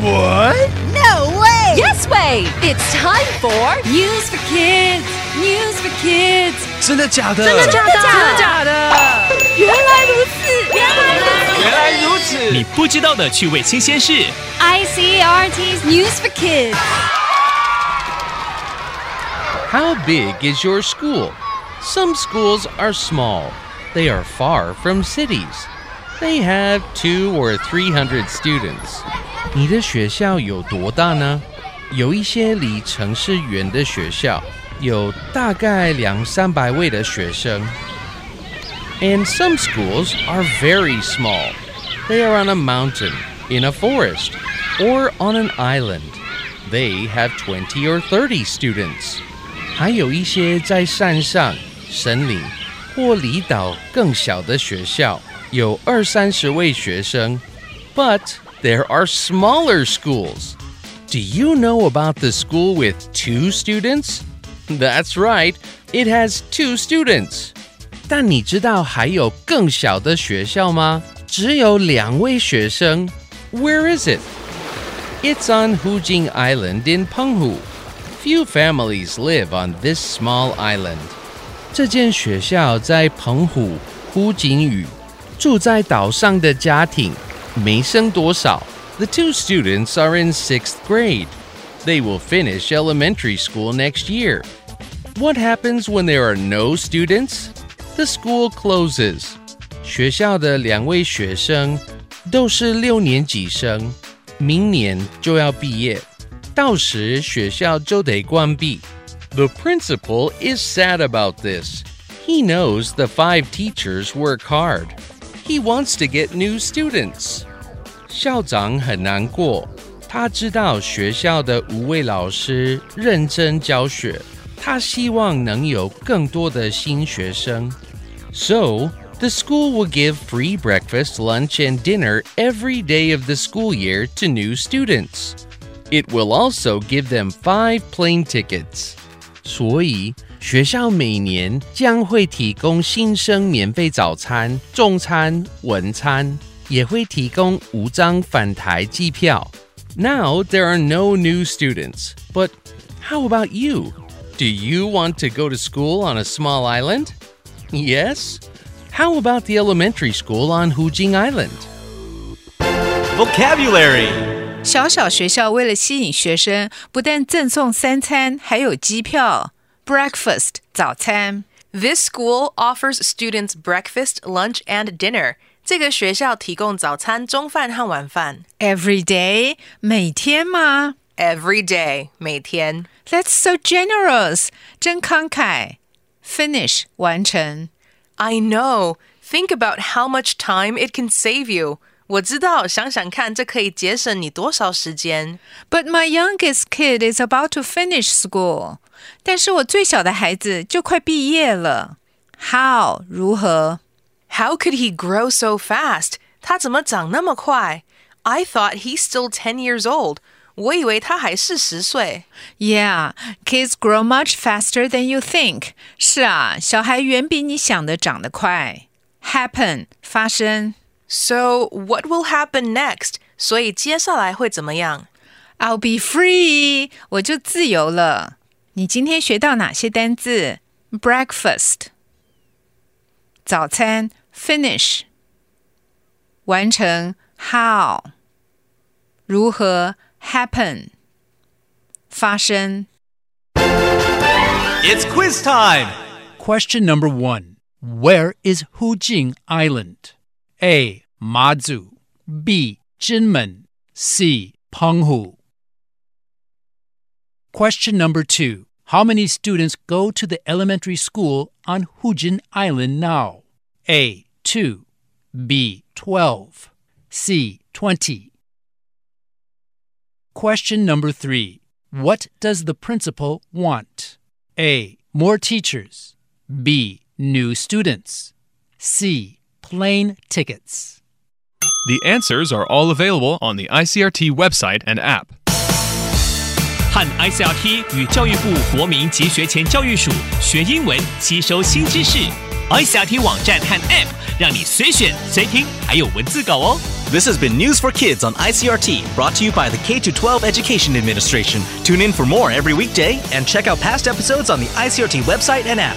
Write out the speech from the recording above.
What? No way! Yes way! It's time for News for Kids. News for Kids. 真的假的？真的假的？真的假的？原来如此，原来如此。原来如此。你不知道的趣味新鲜事。 ICRT's News for Kids. How big is your school? Some schools are small. They are far from cities. They have two or three hundred students. 你的学校有多大呢？有一些离城市远的学校，有大概两三百位的学生。And some schools are very small. They are on a mountain, in a forest, or on an island. They have 20 or 30 students. 还有一些在山上、森林或离岛更小的学校，有二三十位学生。But there are smaller schools. Do you know about the school with two students? That's right, it has two students. 但你知道还有更小的学校吗？只有两位学生。Where is it? It's on Hujing Island in Penghu. Few families live on this small island. 这间学校在澎湖、虎井屿，住在岛上的家庭 没剩多少。The two students are in sixth grade. They will finish elementary school next year. What happens when there are no students? The school closes. 学校的两位学生都是六年级生，明年就要毕业，到时学校就得关闭。The principal is sad about this. He knows the five teachers work hard. He wants to get new students. 校长很难过，他知道学校的五位老师认真教学，他希望能有更多的新学生。So, the school will give free breakfast, lunch, and dinner every day of the school year to new students. It will also give them five plane tickets. 所以，学校每年将会提供新生免费早餐、中餐、晚餐， 也会提供五张返台机票。Now there are no new students, but how about you? Do you want to go to school on a small island? Yes? How about the elementary school on Hujing Island? Vocabulary. 小小学校为了吸引学生，不但赠送三餐，还有机票 （breakfast） 早餐。 This school offers students breakfast, lunch, and dinner. 这个学校提供早餐、中饭和晚饭。 Every day，每天吗 Every day，每天。 ？That's so generous，真慷慨。Finish，完成。 I know. Think about how much time it can save you. 我知道，想想看，这可以节省你多少时间。 But my youngest kid is about to finish school。但是我最小的孩子就快毕业了。How 如何 How could he grow so fast? 他怎么长那么快？I thought he's still ten years old. 我以为他还是十岁。 ？Yeah, kids grow much faster than you think。是啊，小孩远比你想的长得快。Happen 发生。 So what will happen next? 所以接下来会怎么样？ I'll be free，我就自由了。你今天学到哪些单字？Breakfast，早餐 finish 完成 how 如何 happen 发生。It's quiz time. Question number one. Where is Hujing Island? A. Mazu. B. Jinmen. C. Penghu. Question number two. How many students go to the elementary school on Hujing Island now? A. 2. B. 12. C. 20. Question number three What does the principal want? A. More teachers. B. New students. C. Plane tickets. The answers are all available on the ICRT website and app. 和 ICRT 与教育部国民及学前教育署学英文，吸收新知识。 ICRT 网站和 App 让你随选随听，还有文字稿哦。 This has been News for Kids on ICRT, brought to you by the K 12 Education Administration. Tune in for more every weekday and check out past episodes on the ICRT website and app.